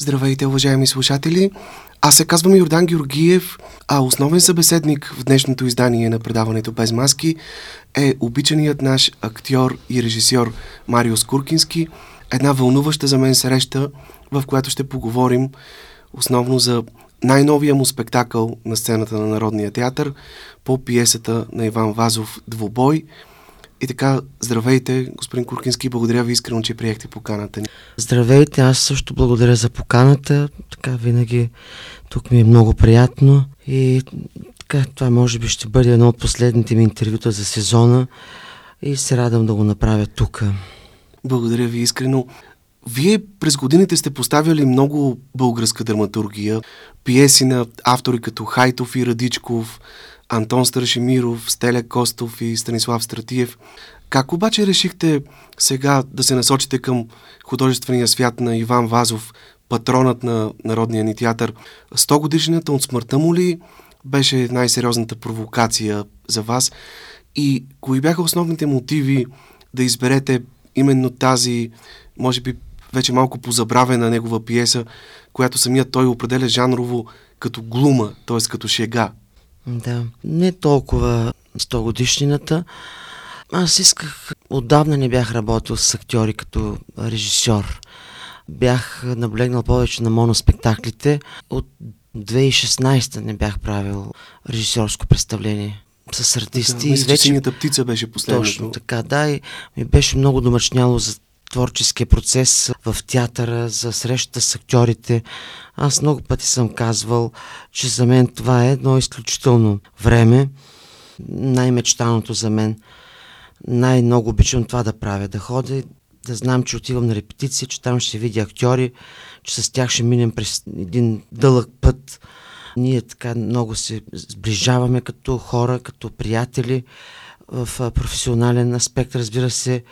Здравейте, уважаеми слушатели! Аз се казвам Йордан Георгиев, а основен събеседник в днешното издание на предаването Без маски е обичаният наш актьор и режисьор Марио Скуркински. Една вълнуваща за мен среща, в която ще поговорим основно за най-новия му спектакъл на сцената на Народния театър по пиесата на Иван Вазов «Двобой», и така, здравейте, господин Куркински, благодаря ви искрено, че приехте поканата ни. Здравейте, аз също благодаря за поканата. Така винаги тук ми е много приятно и така, това може би ще бъде едно от последните ми интервюта за сезона и се радвам да го направя тук. Благодаря ви искрено. Вие през годините сте поставяли много българска драматургия, пиеси на автори като Хайтов и Радичков, Антон Старшемиров, Стеля Костов и Станислав Стратиев. Как обаче решихте сега да се насочите към художествения свят на Иван Вазов, патронът на Народния ни театър? 100 годишната от смъртта му ли беше най-сериозната провокация за вас? И кои бяха основните мотиви да изберете именно тази, може би вече малко позабравена негова пиеса, която самият той определя жанрово като глума, т.е. като шега? Да, не толкова 100 годишнината. Аз исках, отдавна не бях работил с актьори като режисьор. Бях наблегнал повече на моноспектаклите. От 2016 не бях правил режисьорско представление с артисти. Да, мисля, вече... Синята птица беше последното. Точно така, да. И ми беше много домъчняло за творческия процес в театъра, за срещата с актьорите. Аз много пъти съм казвал, че за мен това е едно изключително време, най-мечтаното за мен. Най-много обичам това да правя, да ходя, да знам, че отивам на репетиция, че там ще видя актьори, че с тях ще минем през един дълъг път. Ние така много се сближаваме като хора, като приятели в професионален аспект, разбира се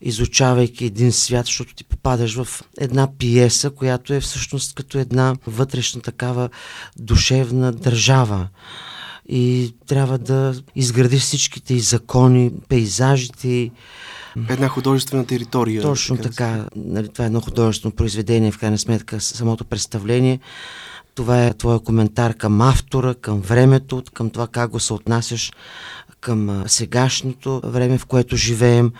изучавайки един свят, защото ти попадаш в една пиеса, която е всъщност като една вътрешна такава душевна държава и трябва да изградиш всичките и закони, пейзажите. Една художествена територия. Точно така. така. Нали, това е едно художествено произведение, в крайна сметка, самото представление. Това е твоя коментар към автора, към времето, към това как го се отнасяш към сегашното време, в което живеем.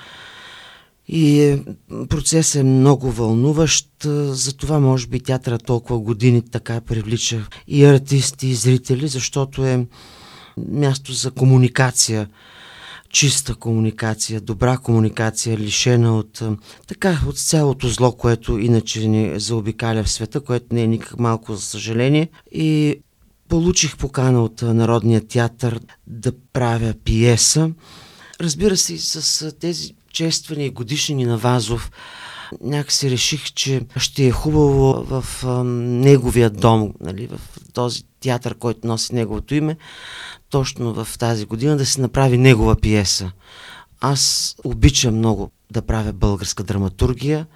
И е, процесът е много вълнуващ, затова може би театъра толкова години така привлича и артисти, и зрители, защото е място за комуникация, чиста комуникация, добра комуникация, лишена от, така, от цялото зло, което иначе ни заобикаля в света, което не е никак малко за съжаление. И получих покана от Народния театър да правя пиеса. Разбира се, с тези чествания и годишнини на Вазов, някакси реших, че ще е хубаво в а, неговия дом, нали, в този театър, който носи неговото име, точно в тази година да се направи негова пиеса. Аз обичам много да правя българска драматургия,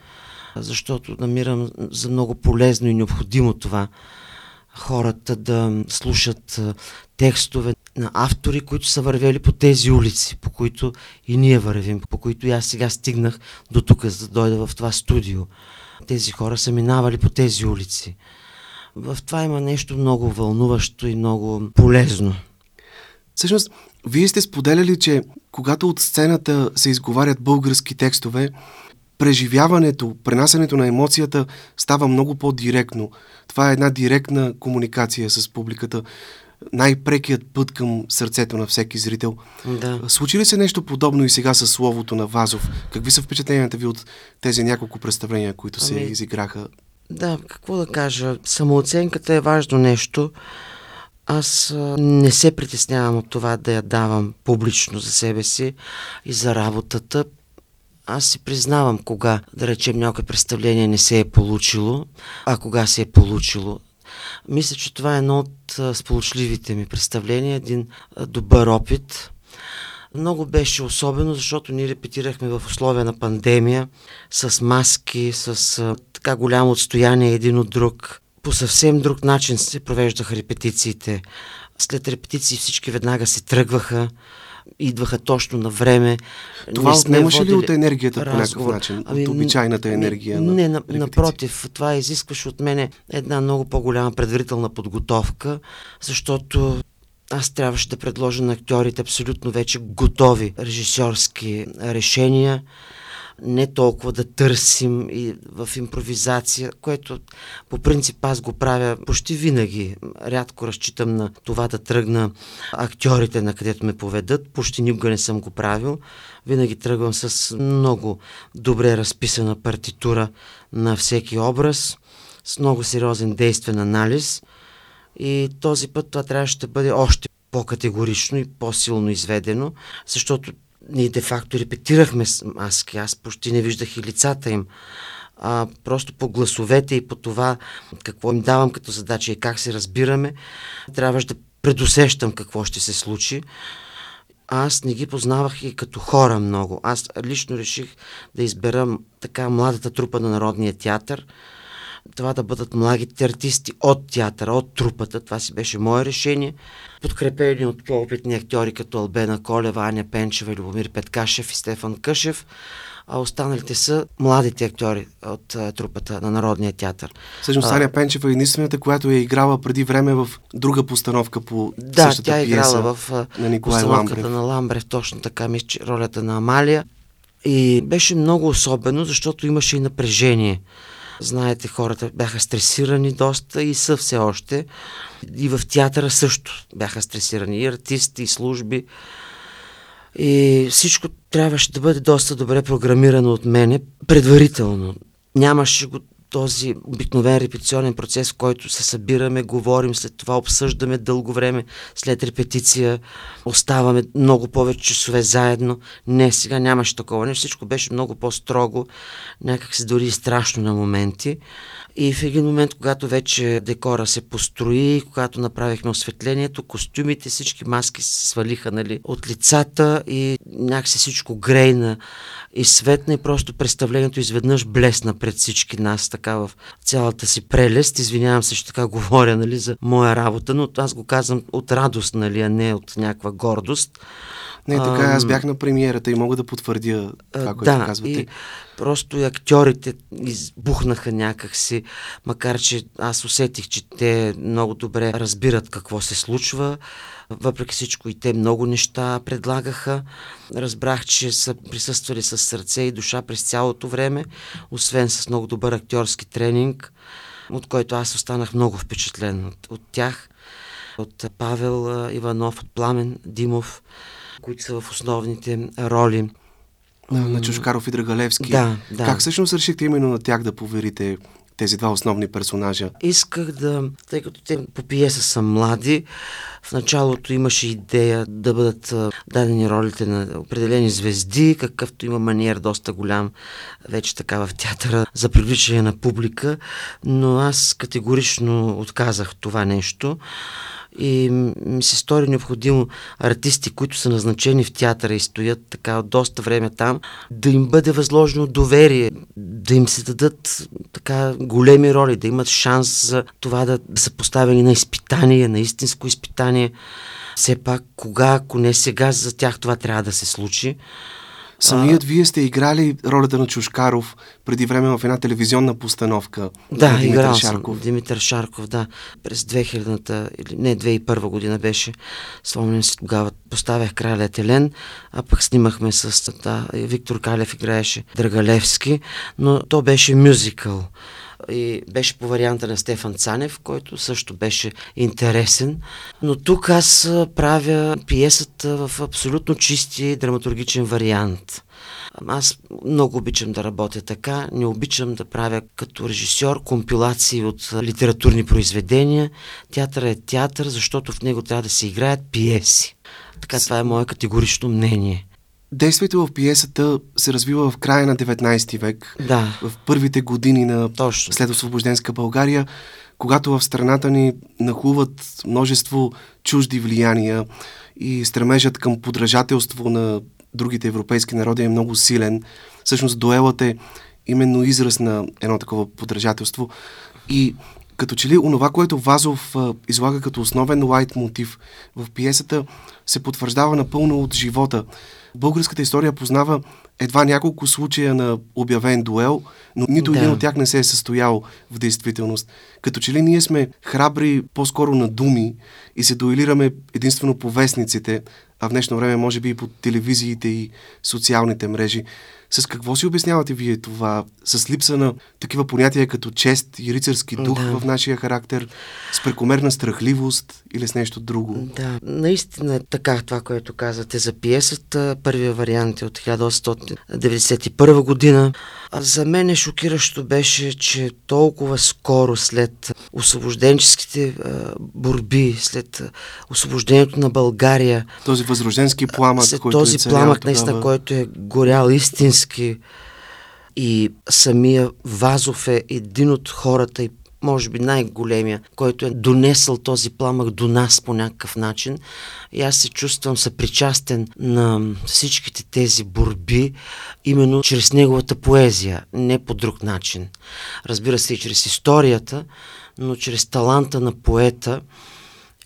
защото намирам за много полезно и необходимо това хората да слушат текстове на автори, които са вървели по тези улици, по които и ние вървим, по които и аз сега стигнах до тук, за да дойда в това студио. Тези хора са минавали по тези улици. В това има нещо много вълнуващо и много полезно. Всъщност, вие сте споделяли, че когато от сцената се изговарят български текстове, преживяването, пренасенето на емоцията става много по-директно. Това е една директна комуникация с публиката. Най-прекият път към сърцето на всеки зрител. Да. Случи ли се нещо подобно и сега с словото на Вазов? Какви са впечатленията ви от тези няколко представления, които се ами, изиграха? Да, какво да кажа? Самооценката е важно нещо. Аз не се притеснявам от това да я давам публично за себе си и за работата аз си признавам кога, да речем, някое представление не се е получило, а кога се е получило. Мисля, че това е едно от сполучливите ми представления, един добър опит. Много беше особено, защото ние репетирахме в условия на пандемия, с маски, с така голямо отстояние един от друг. По съвсем друг начин се провеждаха репетициите. След репетиции всички веднага се тръгваха идваха точно на време. Това отнемаше ли от енергията разговор. по някакъв начин? Ами, от обичайната енергия? Не, на, на напротив, това изискваше от мене една много по-голяма предварителна подготовка, защото аз трябваше да предложа на актьорите абсолютно вече готови режисьорски решения, не толкова да търсим и в импровизация, което по принцип аз го правя почти винаги. Рядко разчитам на това да тръгна актьорите на където ме поведат. Почти никога не съм го правил. Винаги тръгвам с много добре разписана партитура на всеки образ, с много сериозен действен анализ. И този път това трябваше да бъде още по-категорично и по-силно изведено, защото ние де-факто репетирахме с маски, аз почти не виждах и лицата им. А, просто по гласовете и по това какво им давам като задача и как се разбираме, трябваше да предусещам какво ще се случи. Аз не ги познавах и като хора много. Аз лично реших да избера така младата трупа на Народния театър, това да бъдат младите артисти от театъра, от трупата. Това си беше мое решение. Подкрепени от по-опитни актьори като Албена Колева, Аня Пенчева, Любомир Петкашев и Стефан Къшев а останалите са младите актьори от а, трупата на Народния театър. Всъщност Аня Пенчева е единствената, която е играла преди време в друга постановка по да, същата тя е играла в на Николай постановката Ламбрев. на Ламбрев, точно така ми ролята на Амалия. И беше много особено, защото имаше и напрежение. Знаете, хората бяха стресирани доста и са все още. И в театъра също бяха стресирани и артисти, и служби. И всичко трябваше да бъде доста добре програмирано от мене предварително. Нямаше го този обикновен репетиционен процес, в който се събираме, говорим, след това обсъждаме дълго време, след репетиция оставаме много повече часове заедно. Не, сега нямаше такова. Не, всичко беше много по-строго, някак се дори и страшно на моменти. И в един момент, когато вече декора се построи, когато направихме осветлението, костюмите, всички маски се свалиха нали, от лицата и някакси всичко грейна и светна и просто представлението изведнъж блесна пред всички нас така в цялата си прелест. Извинявам се, че така говоря нали, за моя работа, но аз го казвам от радост, нали, а не от някаква гордост. Не, така, аз бях на премиерата и мога да потвърдя това, което да, казвате. И просто и актьорите избухнаха някакси, макар че аз усетих, че те много добре разбират какво се случва. Въпреки всичко и те много неща предлагаха. Разбрах, че са присъствали с сърце и душа през цялото време, освен с много добър актьорски тренинг, от който аз останах много впечатлен от, от тях, от Павел Иванов, от Пламен Димов, които са в основните роли. На, на Чушкаров и Драгалевски. Да, да. Как всъщност решихте именно на тях да поверите тези два основни персонажа? Исках да, тъй като те по пиеса са млади, в началото имаше идея да бъдат дадени ролите на определени звезди, какъвто има маниер доста голям вече така в театъра за привличане на публика, но аз категорично отказах това нещо и ми се стори необходимо артисти, които са назначени в театъра и стоят така доста време там, да им бъде възложено доверие, да им се дадат така големи роли, да имат шанс за това да, са поставени на изпитание, на истинско изпитание. Все пак, кога, ако не сега, за тях това трябва да се случи. Самият а... вие сте играли ролята на Чушкаров преди време в една телевизионна постановка. Да, на играл Шарков. съм. Димитър Шарков, да. През 2000-та, или не, 2001 година беше. Спомням си, тогава поставях краля Телен, а пък снимахме с да, Виктор Калев играеше Драгалевски, но то беше мюзикъл и беше по варианта на Стефан Цанев, който също беше интересен. Но тук аз правя пиесата в абсолютно чисти драматургичен вариант. Аз много обичам да работя така, не обичам да правя като режисьор компилации от литературни произведения. Театър е театър, защото в него трябва да се играят пиеси. Така това е мое категорично мнение. Действието в пиесата се развива в края на 19 век, да. в първите години на Точно. след освобожденска България, когато в страната ни нахлуват множество чужди влияния и стремежът към подражателство на другите европейски народи е много силен. Всъщност дуелът е именно израз на едно такова подражателство. И Като че ли онова, което Вазов а, излага като основен лайт мотив в пиесата, се потвърждава напълно от живота. Българската история познава едва няколко случая на обявен дуел, но нито да. един от тях не се е състоял в действителност. Като че ли ние сме храбри по-скоро на думи и се дуелираме единствено по вестниците, а в днешно време може би и по телевизиите и социалните мрежи. С какво си обяснявате вие това? С липса на такива понятия като чест и рицарски дух да. в нашия характер, с прекомерна страхливост или с нещо друго? Да, наистина е така това, което казвате за пиесата. Първият вариант е от 1891 година. А за мен е шокиращо беше, че толкова скоро след освобожденческите борби, след освобождението на България. Този възрожденски пламък, след който този е пламък, наистина, който е горял истински и самия Вазов е един от хората и може би най-големия, който е донесъл този пламък до нас по някакъв начин. И аз се чувствам съпричастен на всичките тези борби, именно чрез неговата поезия, не по друг начин. Разбира се и чрез историята, но чрез таланта на поета,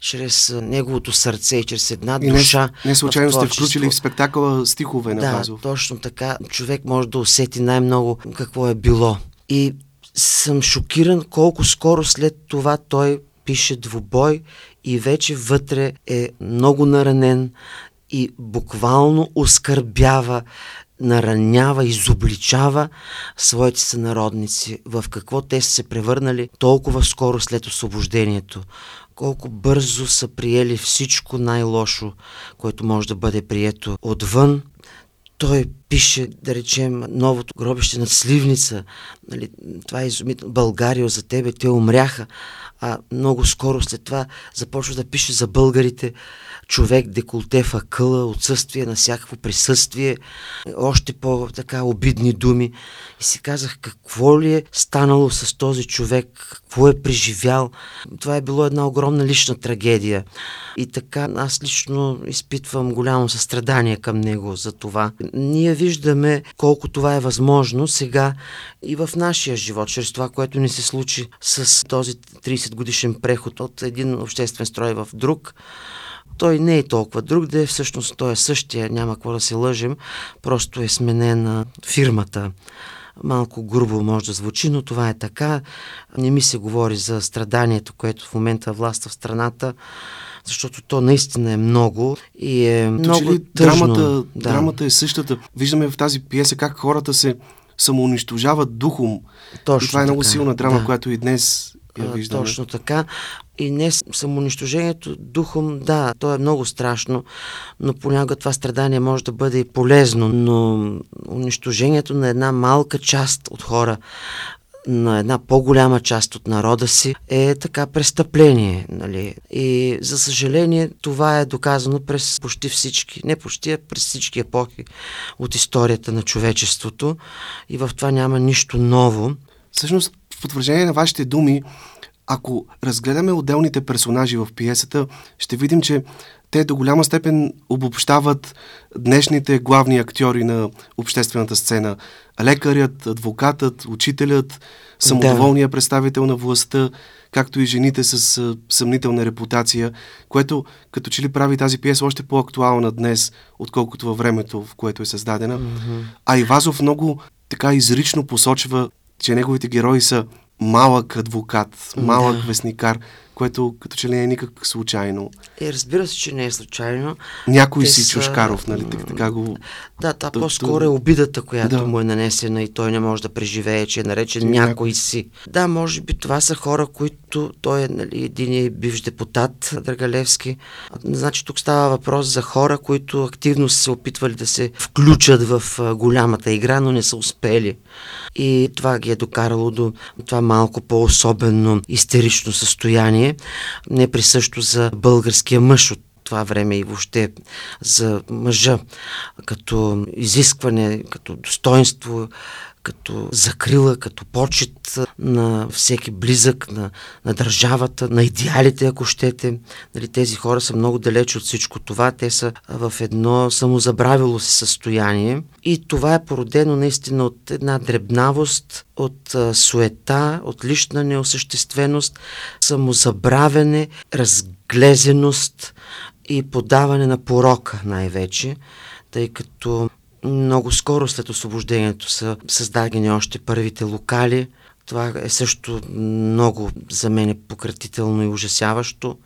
чрез неговото сърце и чрез една и душа. Не, не случайно сте включили в спектакъла стихове на да, Вазов. точно така. Човек може да усети най-много какво е било. И съм шокиран колко скоро след това той пише двубой и вече вътре е много наранен и буквално оскърбява, наранява, изобличава своите сънародници, в какво те са се превърнали толкова скоро след освобождението колко бързо са приели всичко най-лошо, което може да бъде прието отвън. Той пише, да речем, новото гробище на Сливница. Нали, това е изумително. България за тебе, те умряха. А много скоро след това започва да пише за българите човек, деколте в акъла, отсъствие на всякакво присъствие, още по-така обидни думи. И си казах, какво ли е станало с този човек, какво е преживял. Това е било една огромна лична трагедия. И така аз лично изпитвам голямо състрадание към него за това. Ние виждаме колко това е възможно сега и в нашия живот, чрез това, което ни се случи с този 30 годишен преход от един обществен строй в друг той не е толкова друг, да е всъщност той е същия, няма какво да се лъжим, просто е сменена фирмата. Малко грубо може да звучи, но това е така. Не ми се говори за страданието, което в момента властва в страната, защото то наистина е много и е То, много ли, тъжно. Драмата, да. драмата е същата. Виждаме в тази пиеса как хората се самоунищожават духом. Точно и това е много така, силна драма, да. която и днес я виждаме. Точно така. И не самоунищожението духом, да, то е много страшно, но понякога това страдание може да бъде и полезно, но унищожението на една малка част от хора, на една по-голяма част от народа си е така престъпление. Нали? И за съжаление това е доказано през почти всички, не почти, а през всички епохи от историята на човечеството и в това няма нищо ново. Всъщност, в потвърждение на вашите думи, ако разгледаме отделните персонажи в пиесата, ще видим, че те до голяма степен обобщават днешните главни актьори на обществената сцена. Лекарят, адвокатът, учителят, самодоволният да. представител на властта, както и жените с съмнителна репутация, което като че ли прави тази пиеса още по-актуална днес, отколкото във времето, в което е създадена. Mm-hmm. А Ивазов много така изрично посочва, че неговите герои са малък адвокат, малък да. вестникар, което като че не е никак случайно. Е, разбира се, че не е случайно. Някой Те си са... Чушкаров, нали? Така, така го... Да, та по-скоро е обидата, която да. му е нанесена и той не може да преживее, че е наречен че някой, някой си. Да, може би това са хора, които той е нали, един е бивш депутат, Драгалевски. Значи тук става въпрос за хора, които активно са се опитвали да се включат в голямата игра, но не са успели. И това ги е докарало до това малко по-особено истерично състояние, не присъщо за българския мъж от това време и въобще за мъжа като изискване, като достоинство, като закрила, като почет на всеки близък, на, на държавата, на идеалите, ако щете. Нали, тези хора са много далеч от всичко това. Те са в едно самозабравило се състояние и това е породено наистина от една дребнавост, от а, суета, от лична неосъщественост, самозабравене, разглезеност и подаване на порока най-вече, тъй като много скоро след освобождението са създадени още първите локали. Това е също много за мен е пократително и ужасяващо.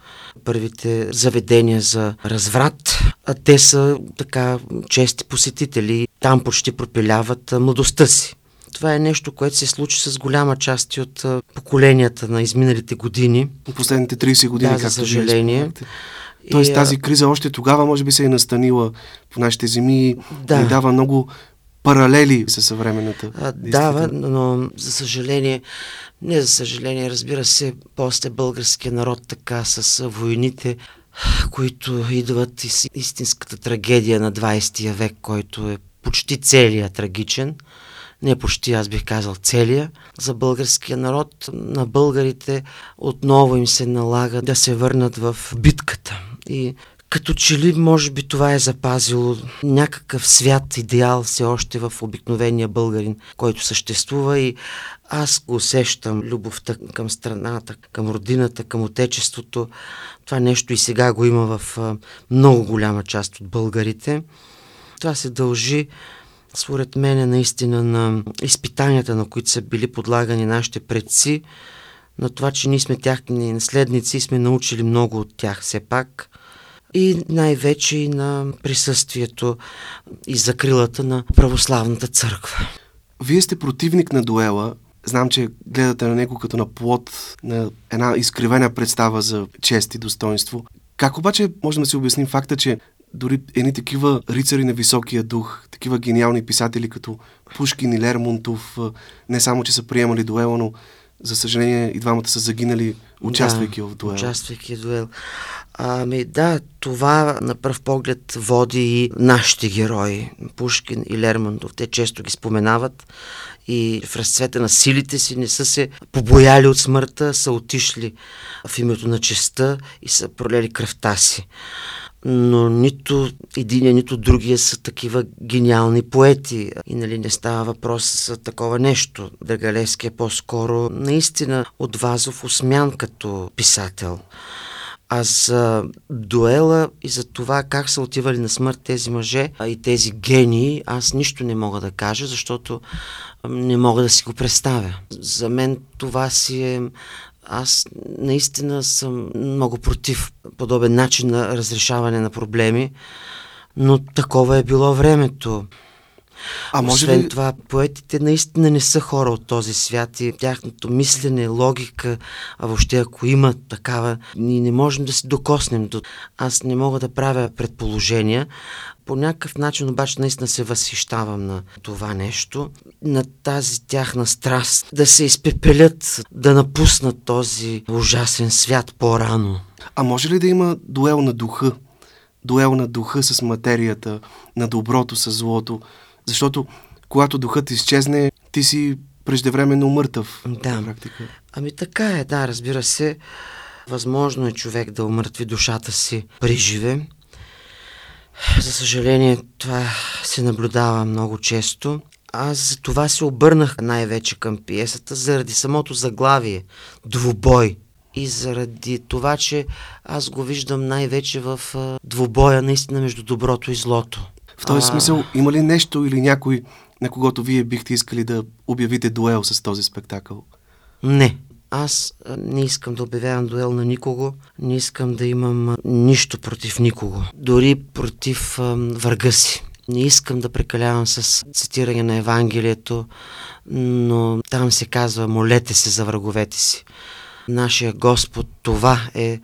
Първите заведения за разврат, а те са така чести посетители. Там почти пропиляват младостта си. Това е нещо, което се случи с голяма част от поколенията на изминалите години. Последните 30 години, да, за съжаление. Тоест тази криза още тогава може би се е настанила по нашите земи да. и дава много паралели със съвременната. А, дава, но за съжаление, не за съжаление, разбира се, после българския народ така с войните, които идват из истинската трагедия на 20 век, който е почти целия трагичен, не почти, аз бих казал целия, за българския народ, на българите отново им се налага да се върнат в битката. И като че ли, може би това е запазило някакъв свят, идеал все още в обикновения българин, който съществува и аз усещам любовта към страната, към родината, към отечеството. Това нещо и сега го има в много голяма част от българите. Това се дължи според мен наистина на изпитанията, на които са били подлагани нашите предци, на това, че ние сме тяхни наследници и сме научили много от тях все пак и най-вече и на присъствието и закрилата на православната църква. Вие сте противник на дуела. Знам, че гледате на него като на плод на една изкривена представа за чест и достоинство. Как обаче можем да си обясним факта, че дори едни такива рицари на високия дух, такива гениални писатели като Пушкин и Лермонтов, не само, че са приемали дуела, но за съжаление и двамата са загинали, участвайки да, в дуел. Участвайки в дуел. Ами да, това на пръв поглед води и нашите герои, Пушкин и Лермонтов. Те често ги споменават и в разцвета на силите си не са се побояли от смъртта, са отишли в името на честа и са пролели кръвта си но нито един, нито другия са такива гениални поети. И нали не става въпрос за такова нещо. Драгалевски е по-скоро наистина от Вазов осмян като писател. А за дуела и за това как са отивали на смърт тези мъже а и тези гении, аз нищо не мога да кажа, защото не мога да си го представя. За мен това си е аз наистина съм много против подобен начин на разрешаване на проблеми, но такова е било времето. А може Освен ли... това, поетите наистина не са хора от този свят и тяхното мислене, логика, а въобще ако има такава, ние не можем да се докоснем до... Аз не мога да правя предположения, по някакъв начин обаче наистина се възхищавам на това нещо, на тази тяхна страст да се изпепелят, да напуснат този ужасен свят по-рано. А може ли да има дуел на духа? Дуел на духа с материята, на доброто с злото? Защото когато духът изчезне, ти си преждевременно мъртъв. Да. Практика. Ами така е, да, разбира се. Възможно е човек да умъртви душата си при живе. За съжаление, това се наблюдава много често. Аз за това се обърнах най-вече към пиесата, заради самото заглавие – двубой. И заради това, че аз го виждам най-вече в двубоя наистина между доброто и злото. В този а... смисъл, има ли нещо или някой, на когото вие бихте искали да обявите дуел с този спектакъл? Не. Аз не искам да обявявам дуел на никого, не искам да имам нищо против никого, дори против врага си. Не искам да прекалявам с цитиране на Евангелието, но там се казва молете се за враговете си. Нашия Господ това е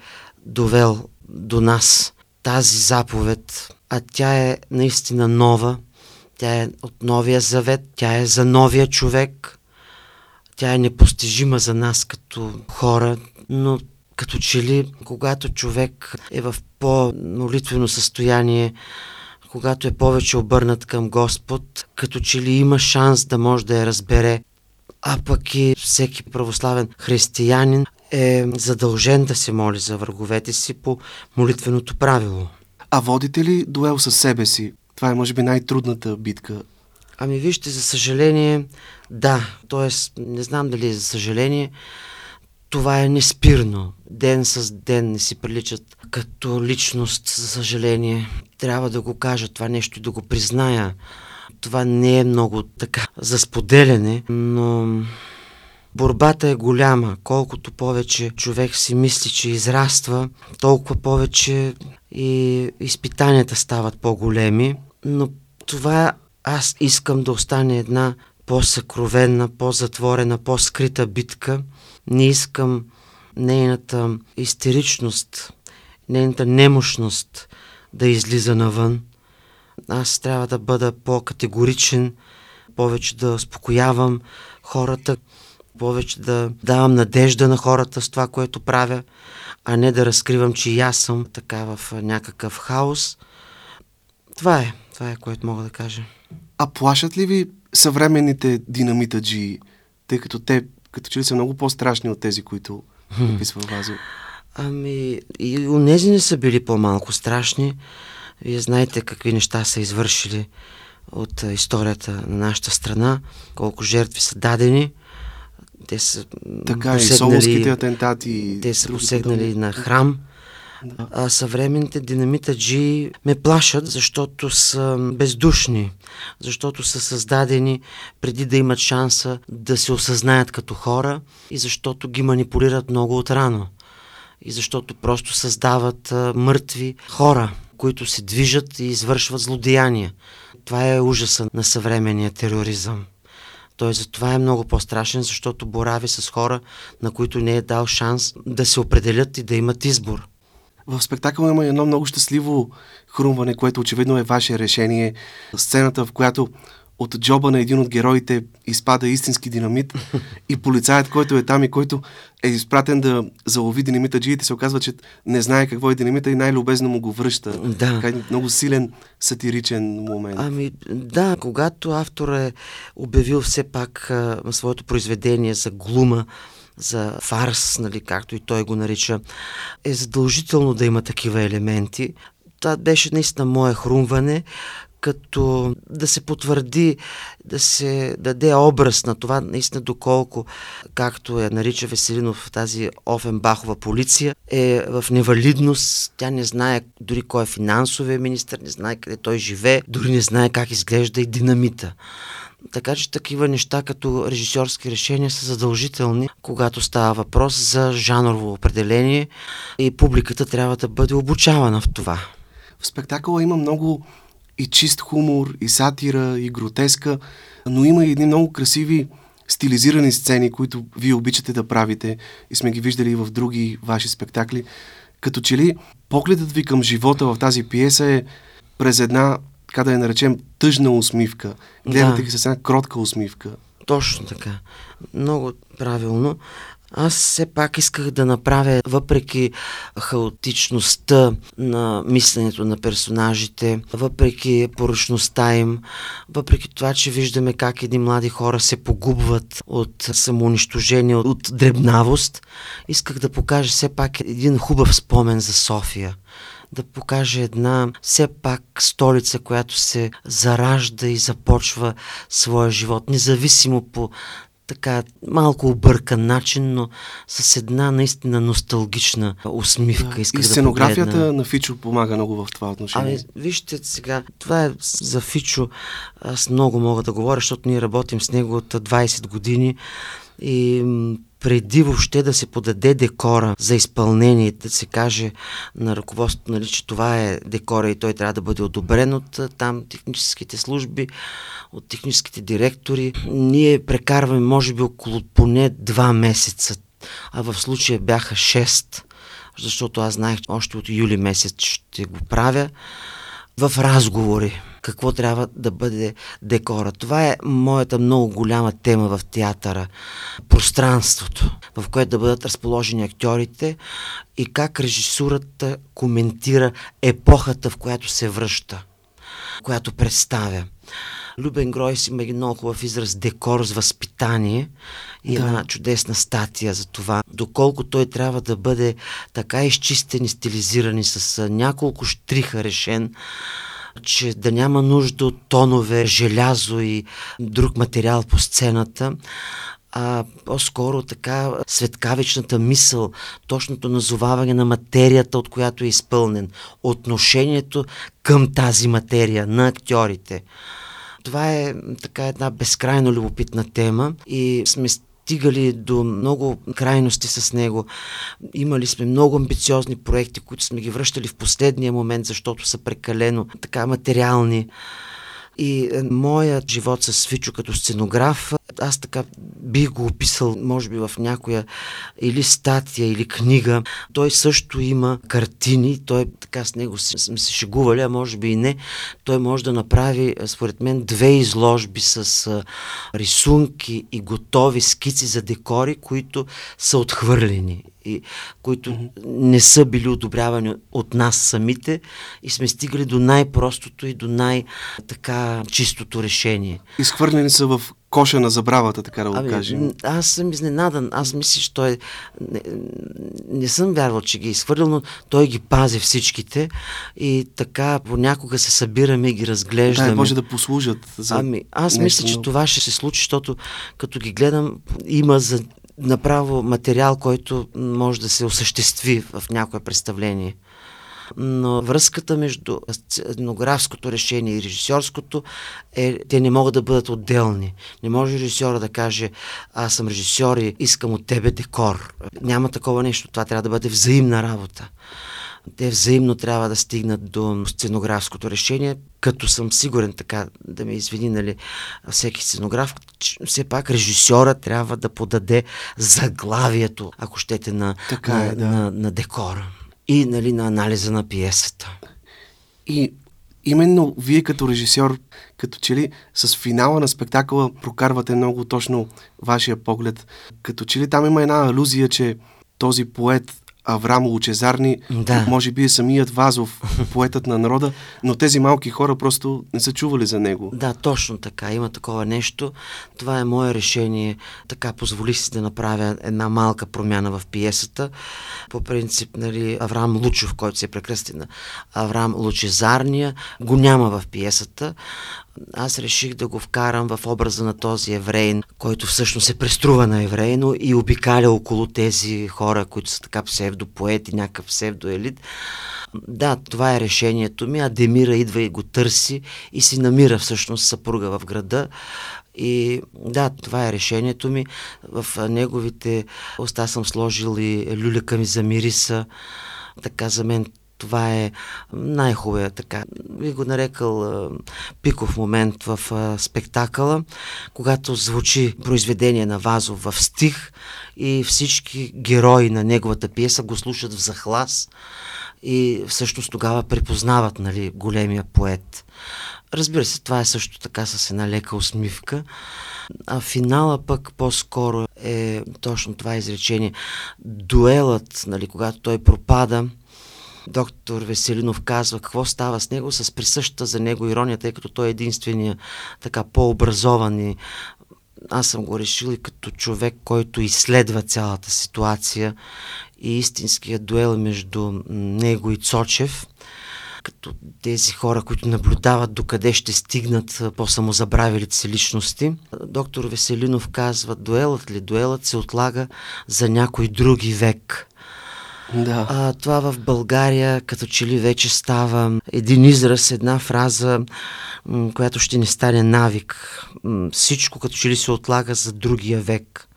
довел до нас. Тази заповед а тя е наистина нова, тя е от новия завет, тя е за новия човек, тя е непостижима за нас като хора, но като че ли, когато човек е в по-молитвено състояние, когато е повече обърнат към Господ, като че ли има шанс да може да я разбере. А пък и всеки православен християнин е задължен да се моли за враговете си по молитвеното правило. А водите ли дуел със себе си? Това е, може би, най-трудната битка. Ами вижте, за съжаление, да. Тоест, не знам дали е за съжаление, това е неспирно. Ден с ден не си приличат като личност, за съжаление. Трябва да го кажа това нещо и да го призная. Това не е много така за споделяне, но борбата е голяма. Колкото повече човек си мисли, че израства, толкова повече и изпитанията стават по-големи. Но това аз искам да остане една по-съкровенна, по-затворена, по-скрита битка. Не искам нейната истеричност, нейната немощност да излиза навън. Аз трябва да бъда по-категоричен, повече да успокоявам хората, повече да давам надежда на хората с това, което правя, а не да разкривам, че и аз съм така в някакъв хаос. Това е, това е, което мога да кажа. А плашат ли ви съвременните динамитаджи, тъй като те като че ли са много по-страшни от тези, които описва Вазо? Ами, и нези не са били по-малко страшни. Вие знаете какви неща са извършили от историята на нашата страна, колко жертви са дадени. Те са така, посегнали, и соловските атентати. Те са посегнали на храм. А съвременните динамитаджи ме плашат, защото са бездушни, защото са създадени преди да имат шанса да се осъзнаят като хора и защото ги манипулират много отрано. И защото просто създават мъртви хора, които се движат и извършват злодеяния. Това е ужаса на съвременния тероризъм. Той затова е много по-страшен, защото борави с хора, на които не е дал шанс да се определят и да имат избор. В спектакъла има едно много щастливо хрумване, което очевидно е ваше решение. Сцената, в която от джоба на един от героите изпада истински динамит и полицаят, който е там и който е изпратен да залови динамита джиите, се оказва, че не знае какво е динамита и най-любезно му го връща. Да. Така, много силен сатиричен момент. Ами да, когато автор е обявил все пак а, своето произведение за глума, за фарс, нали, както и той го нарича, е задължително да има такива елементи. Това беше наистина мое хрумване, като да се потвърди, да се даде образ на това, наистина доколко, както я нарича Веселинов тази Офенбахова полиция, е в невалидност. Тя не знае дори кой е финансовия министр, не знае къде той живее, дори не знае как изглежда и динамита. Така че такива неща като режисьорски решения са задължителни, когато става въпрос за жанрово определение и публиката трябва да бъде обучавана в това. В спектакъла има много и чист хумор, и сатира, и гротеска, но има и едни много красиви стилизирани сцени, които вие обичате да правите и сме ги виждали и в други ваши спектакли. Като че ли погледът ви към живота в тази пиеса е през една така да я наречем, тъжна усмивка. Гледате да. ги с една кротка усмивка. Точно така. Много правилно. Аз все пак исках да направя, въпреки хаотичността на мисленето на персонажите, въпреки поръчността им, въпреки това, че виждаме как едни млади хора се погубват от самоунищожение, от дребнавост, исках да покажа все пак един хубав спомен за София да покаже една все пак столица, която се заражда и започва своя живот, независимо по така малко объркан начин, но с една наистина носталгична усмивка. Да. и сценографията да на Фичо помага много в това отношение. Ами, вижте сега, това е за Фичо, аз много мога да говоря, защото ние работим с него от 20 години и преди въобще да се подаде декора за изпълнение, да се каже на ръководството, нали, че това е декора и той трябва да бъде одобрен от там техническите служби, от техническите директори. Ние прекарваме, може би, около поне два месеца, а в случая бяха 6, защото аз знаех още от юли месец ще го правя в разговори какво трябва да бъде декора. Това е моята много голяма тема в театъра. Пространството, в което да бъдат разположени актьорите и как режисурата коментира епохата, в която се връща. която представя. Любен Гройс има един много хубав израз декор с възпитание и да. една чудесна статия за това. Доколко той трябва да бъде така изчистен и стилизиран и с няколко штриха решен, че да няма нужда от тонове, желязо и друг материал по сцената, а по-скоро така светкавичната мисъл, точното назоваване на материята, от която е изпълнен, отношението към тази материя на актьорите. Това е така една безкрайно любопитна тема и сме стигали до много крайности с него. Имали сме много амбициозни проекти, които сме ги връщали в последния момент, защото са прекалено така материални. И е, моят живот с Фичо като сценограф, аз така бих го описал, може би в някоя или статия, или книга. Той също има картини, той така с него сме се шегували, а може би и не. Той може да направи, е, според мен, две изложби с е, рисунки и готови скици за декори, които са отхвърлени и които mm-hmm. не са били одобрявани от нас самите и сме стигали до най-простото и до най-така чистото решение. Изхвърлени са в коша на забравата, така да го ами, кажем. Аз съм изненадан. Аз мисля, че той... Не, не съм вярвал, че ги е изхвърлил, но той ги пази всичките и така понякога се събираме и ги разглеждаме. Да, може да послужат за Ами, аз мисля, че това ще се случи, защото като ги гледам, има за направо материал, който може да се осъществи в някое представление. Но връзката между сценографското решение и режисьорското е, те не могат да бъдат отделни. Не може режисьора да каже, аз съм режисьор и искам от тебе декор. Няма такова нещо. Това трябва да бъде взаимна работа те взаимно трябва да стигнат до сценографското решение, като съм сигурен така, да ме извини, нали, всеки сценограф, че все пак режисьора трябва да подаде заглавието, ако щете, на, така на, е, да. на, на декора и нали, на анализа на пиесата. И именно вие като режисьор, като че ли с финала на спектакъла прокарвате много точно вашия поглед. Като че ли там има една алюзия, че този поет Авраам Лучезарни, да. може би е самият Вазов, поетът на народа, но тези малки хора просто не са чували за него. Да, точно така. Има такова нещо. Това е мое решение. Така позволих си да направя една малка промяна в пиесата. По принцип, нали, Авраам Лучов, който се е прекръсти на Авраам Лучезарния, го няма в пиесата аз реших да го вкарам в образа на този еврейн, който всъщност се преструва на еврейно и обикаля около тези хора, които са така псевдопоети, някакъв псевдоелит. Да, това е решението ми. Адемира идва и го търси и си намира всъщност съпруга в града. И да, това е решението ми. В неговите уста съм сложил и люлика ми за мириса. Така за мен това е най-хубавия така. Би го нарекал пиков момент в спектакъла, когато звучи произведение на Вазов в стих и всички герои на неговата пиеса го слушат в захлас и всъщност тогава препознават нали, големия поет. Разбира се, това е също така с една лека усмивка. А финала пък по-скоро е точно това изречение. Дуелът, нали, когато той пропада, доктор Веселинов казва какво става с него с присъщата за него ирония, тъй като той е единствения така по-образован и аз съм го решил и като човек, който изследва цялата ситуация и истинският дуел между него и Цочев, като тези хора, които наблюдават докъде ще стигнат по-самозабравилите си личности. Доктор Веселинов казва, дуелът ли? Дуелът се отлага за някой други век. Да. А, това в България като че ли вече става един израз, една фраза, м- която ще не стане навик. М- всичко като че ли се отлага за другия век.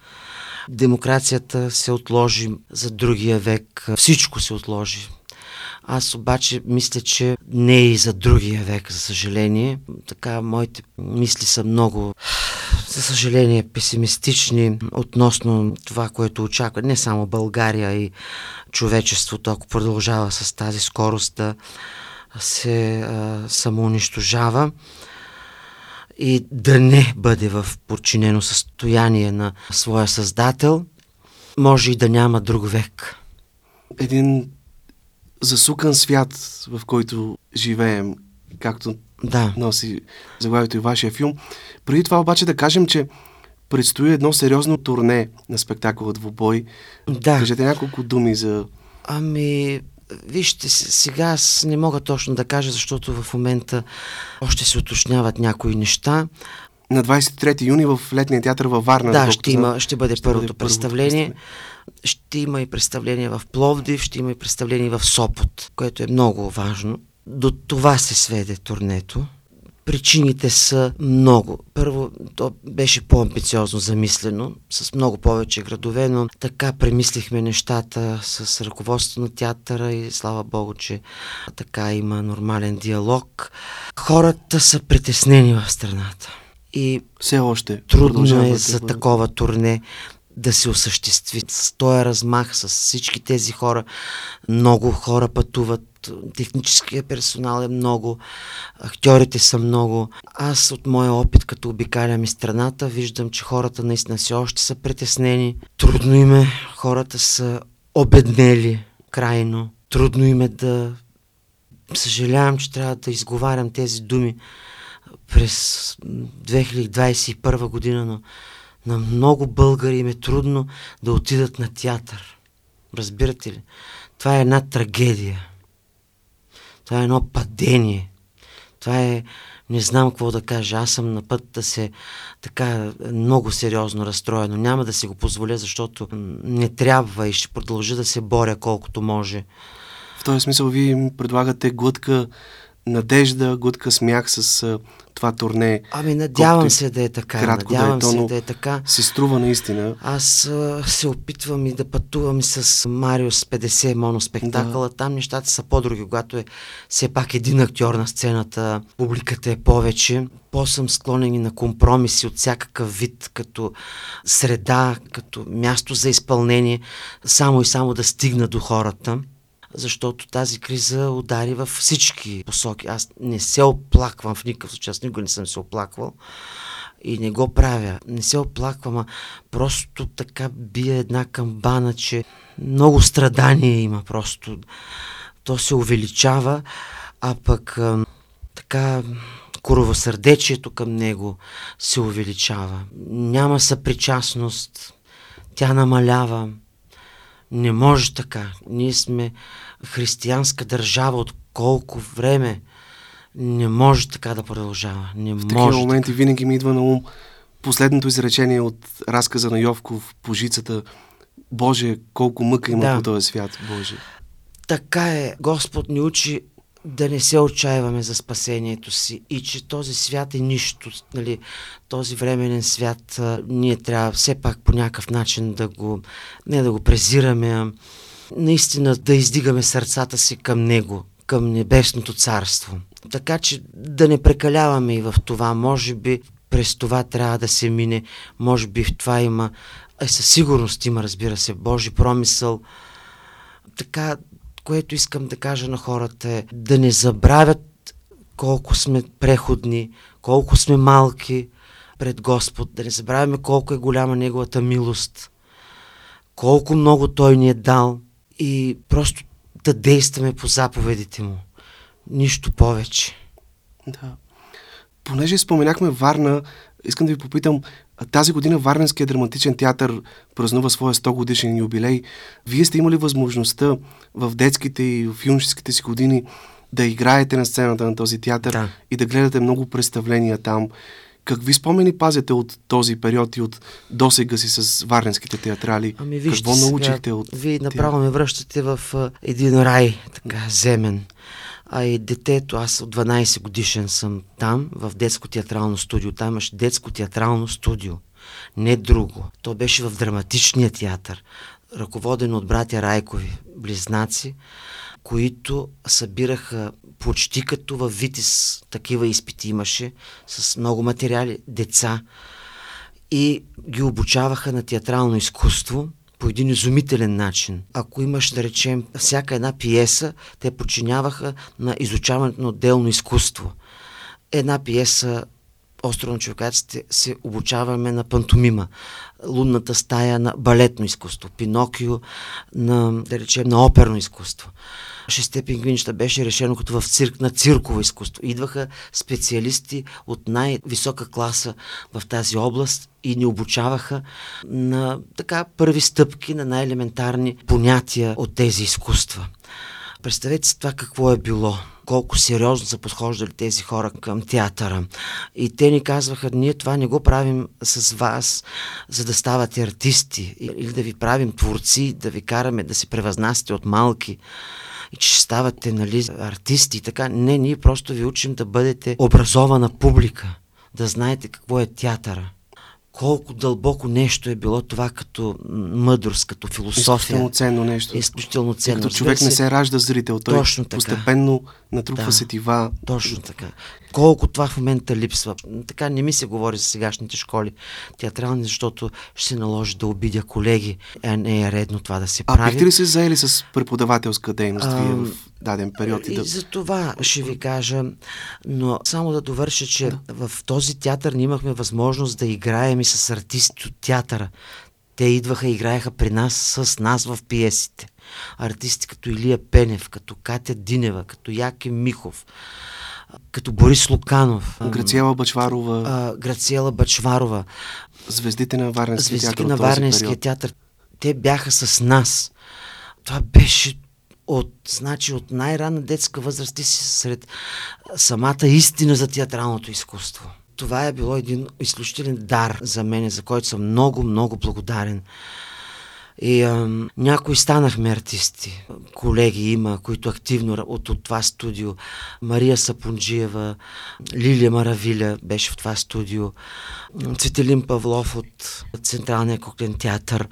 Демокрацията се отложи за другия век. Всичко се отложи. Аз обаче мисля, че не и за другия век, за съжаление. Така, моите мисли са много, за съжаление, песимистични относно това, което очаква не само България и човечеството, ако продължава с тази скорост да се а, самоунищожава и да не бъде в подчинено състояние на своя създател, може и да няма друг век. Един засукан свят, в който живеем, както Да. носи заглавието и вашия филм. Преди това обаче да кажем, че предстои едно сериозно турне на спектакъла Двубой. Да. Кажете няколко думи за... Ами, вижте, сега аз не мога точно да кажа, защото в момента още се уточняват някои неща. На 23 юни в летния театър във Варна. Да, ще, има, ще бъде ще първото бъде първото представление. Ще има и представление в Пловдив, ще има и представление в Сопот, което е много важно. До това се сведе турнето. Причините са много. Първо, то беше по-амбициозно замислено, с много повече градове, но така премислихме нещата с ръководството на театъра и слава Богу, че така има нормален диалог. Хората са притеснени в страната. И Все още. трудно е за такова турне да се осъществи с този размах, с всички тези хора. Много хора пътуват, техническия персонал е много, актьорите са много. Аз от моя опит, като обикалям и страната, виждам, че хората наистина все още са притеснени. Трудно им е, хората са обеднели крайно. Трудно им е да... Съжалявам, че трябва да изговарям тези думи през 2021 година, но на много българи им е трудно да отидат на театър. Разбирате ли? Това е една трагедия. Това е едно падение. Това е... Не знам какво да кажа. Аз съм на път да се така много сериозно разстроя, но няма да си го позволя, защото не трябва и ще продължа да се боря колкото може. В този смисъл вие им предлагате глътка надежда, глътка смях с а, това турне. Ами надявам Колкото се да е така. кратко да е надявам то, се да е така. Се струва наистина. Аз а, се опитвам и да пътувам и с Мариус 50 моноспектакъла. Да. Там нещата са по-други, когато е все пак един актьор на сцената, публиката е повече. По-съм склонен и на компромиси от всякакъв вид, като среда, като място за изпълнение, само и само да стигна до хората защото тази криза удари във всички посоки. Аз не се оплаквам в никакъв случай, аз никога не съм се оплаквал и не го правя. Не се оплаквам, а просто така бия една камбана, че много страдание има просто. То се увеличава, а пък така коровосърдечието към него се увеличава. Няма съпричастност, тя намалява. Не може така. Ние сме християнска държава от колко време. Не може така да продължава. Не В такива може. моменти така. винаги ми идва на ум последното изречение от разказа на Йовков, Пожицата. Боже, колко мъка има Да. по този свят, Боже. Така е. Господ ни учи да не се отчаиваме за спасението си и че този свят е нищо. Нали, този временен свят а, ние трябва все пак по някакъв начин да го, не да го презираме, наистина да издигаме сърцата си към Него, към Небесното царство. Така че да не прекаляваме и в това. Може би през това трябва да се мине, може би в това има, а със сигурност има, разбира се, Божи промисъл. Така, което искам да кажа на хората е да не забравят колко сме преходни, колко сме малки пред Господ, да не забравяме колко е голяма Неговата милост, колко много Той ни е дал и просто да действаме по заповедите Му. Нищо повече. Да. Понеже споменахме Варна, искам да ви попитам, тази година Варненския драматичен театър празнува своя 100 годишен юбилей. Вие сте имали възможността в детските и в юношеските си години да играете на сцената на този театър Да. и да гледате много представления там. Какви спомени пазите от този период и от досега си с варненските театрали? Ами вижте Какво сега, научихте от Вие направо ме връщате в а, един рай, така, земен. А и детето, аз от 12 годишен съм там, в детско театрално студио. Там имаше детско театрално студио. Не друго. То беше в драматичния театър, ръководено от братя Райкови, близнаци, които събираха почти като във Витис такива изпити имаше, с много материали, деца, и ги обучаваха на театрално изкуство по един изумителен начин. Ако имаш, да речем, всяка една пиеса, те подчиняваха на изучаването на отделно изкуство. Една пиеса остров на се обучаваме на пантомима, лунната стая на балетно изкуство, Пинокио на, да речем, на оперно изкуство. Шесте пингвинчета беше решено като в цирк на цирково изкуство. Идваха специалисти от най-висока класа в тази област и ни обучаваха на така първи стъпки на най-елементарни понятия от тези изкуства. Представете си това какво е било колко сериозно са подхождали тези хора към театъра. И те ни казваха, ние това не го правим с вас, за да ставате артисти или да ви правим творци, да ви караме да се превъзнасяте от малки и че ставате нали, артисти така. Не, ние просто ви учим да бъдете образована публика, да знаете какво е театъра колко дълбоко нещо е било това като мъдрост, като философия. Изключително ценно нещо. Изключително ценно. Като човек не се ражда зрител, той Точно така. постепенно натрупва да, сетива. Точно така. Колко това в момента липсва. Така не ми се говори за сегашните школи театрални, защото ще се наложи да обидя колеги. Е, не е редно това да се прави. А бихте ли се заели с преподавателска дейност а, в даден период? И, да... за това ще ви кажа, но само да довърша, че да. в този театър ние имахме възможност да играем и с артисти от театъра. Те идваха и играеха при нас с нас в пиесите. Артисти като Илия Пенев, като Катя Динева, като Яки Михов, като Борис Луканов. Грациела Бачварова. А, Грациела Бачварова. Звездите на Варненския театър. Звездите на Варненския театър. Те бяха с нас. Това беше от, значи, от най-ранна детска възраст ти си сред самата истина за театралното изкуство. Това е било един изключителен дар за мен, за който съм много, много благодарен. И а, някои станахме артисти. Колеги има, които активно от, от това студио. Мария Сапунджиева, Лилия Маравиля беше в това студио. Цветелин Павлов от Централния коклен театър.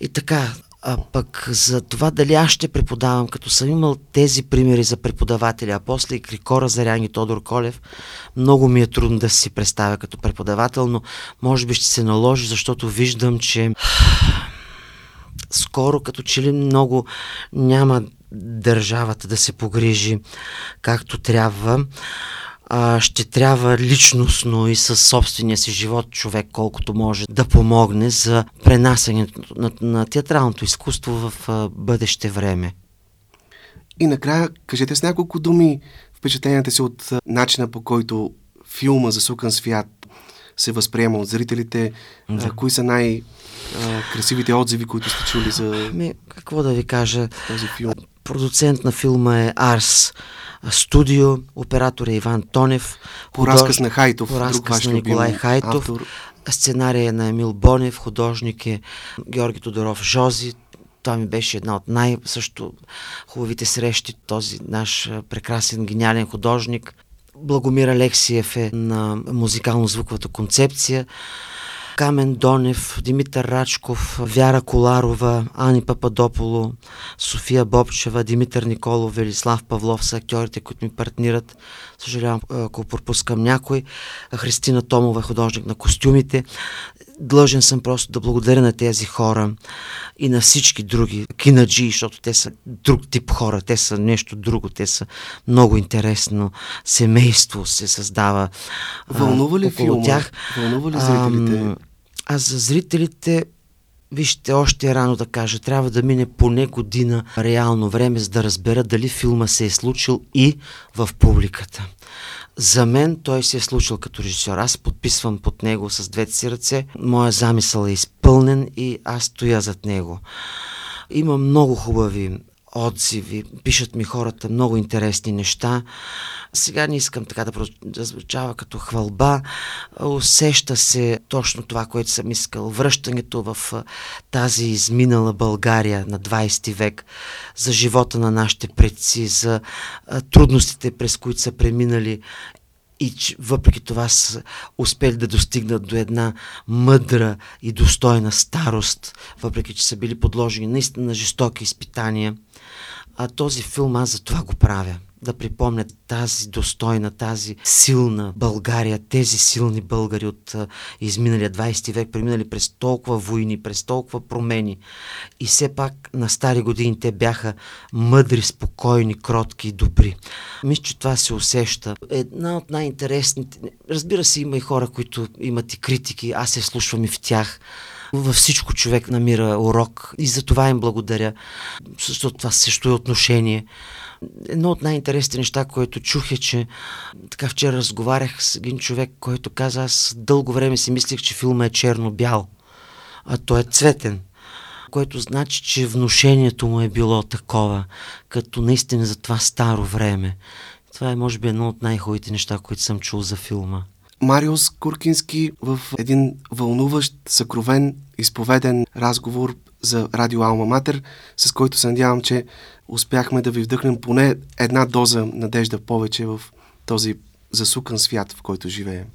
И така, а пък за това дали аз ще преподавам, като съм имал тези примери за преподаватели, а после и Крикора Зарян и Тодор Колев, много ми е трудно да си представя като преподавател, но може би ще се наложи, защото виждам, че скоро като че ли много няма държавата да се погрижи както трябва а, ще трябва личностно и със собствения си живот човек колкото може да помогне за пренасенето на, на театралното изкуство в а, бъдеще време. И накрая, кажете с няколко думи впечатленията си от начина по който филма за Сукан свят се възприема от зрителите. Да. А, кои са най- красивите отзиви, които сте чули за Ми, какво да ви кажа? този филм? Продуцент на филма е Арс студио, оператор е Иван Тонев. По разказ на Хайтов, по разказ на Николай Хайтов. Автор. Сценария е на Емил Бонев, художник е Георги Тодоров Жози. Това ми беше една от най-също хубавите срещи, този наш прекрасен, гениален художник. Благомир Алексиев е на музикално-звуковата концепция. Камен Донев, Димитър Рачков, Вяра Коларова, Ани Пападополо, София Бобчева, Димитър Николов, Велислав Павлов са актьорите, които ми партнират. Съжалявам, ако пропускам някой. Христина Томова, художник на костюмите. Длъжен съм просто да благодаря на тези хора и на всички други кинаджи, защото те са друг тип хора, те са нещо друго, те са много интересно семейство се създава Вълнува ли филма? Тях. Вълнува ли зрителите? А за зрителите, вижте, още е рано да кажа, трябва да мине поне година реално време, за да разбера дали филма се е случил и в публиката. За мен той се е случил като режисьор. Аз подписвам под него с двете си ръце. Моя замисъл е изпълнен и аз стоя зад него. Има много хубави отзиви, пишат ми хората много интересни неща. Сега не искам така да, да звучава като хвалба. Усеща се точно това, което съм искал. Връщането в тази изминала България на 20 век, за живота на нашите предци, за трудностите, през които са преминали и че въпреки това са успели да достигнат до една мъдра и достойна старост, въпреки че са били подложени наистина на жестоки изпитания. А този филм аз за това го правя. Да припомнят тази достойна, тази силна България, тези силни българи от изминалия 20 век, преминали през толкова войни, през толкова промени. И все пак на стари години те бяха мъдри, спокойни, кротки и добри. Мисля, че това се усеща. Една от най-интересните... Разбира се, има и хора, които имат и критики, аз се слушвам и в тях. Във всичко човек намира урок и за това им благодаря, защото това също е отношение. Едно от най-интересните неща, което чух е, че така вчера разговарях с един човек, който каза, аз дълго време си мислех, че филма е черно-бял, а той е цветен което значи, че внушението му е било такова, като наистина за това старо време. Това е, може би, едно от най-хубавите неща, които съм чул за филма. Мариус Куркински в един вълнуващ, съкровен, изповеден разговор за Радио Алма Матер, с който се надявам, че успяхме да ви вдъхнем поне една доза надежда повече в този засукан свят, в който живеем.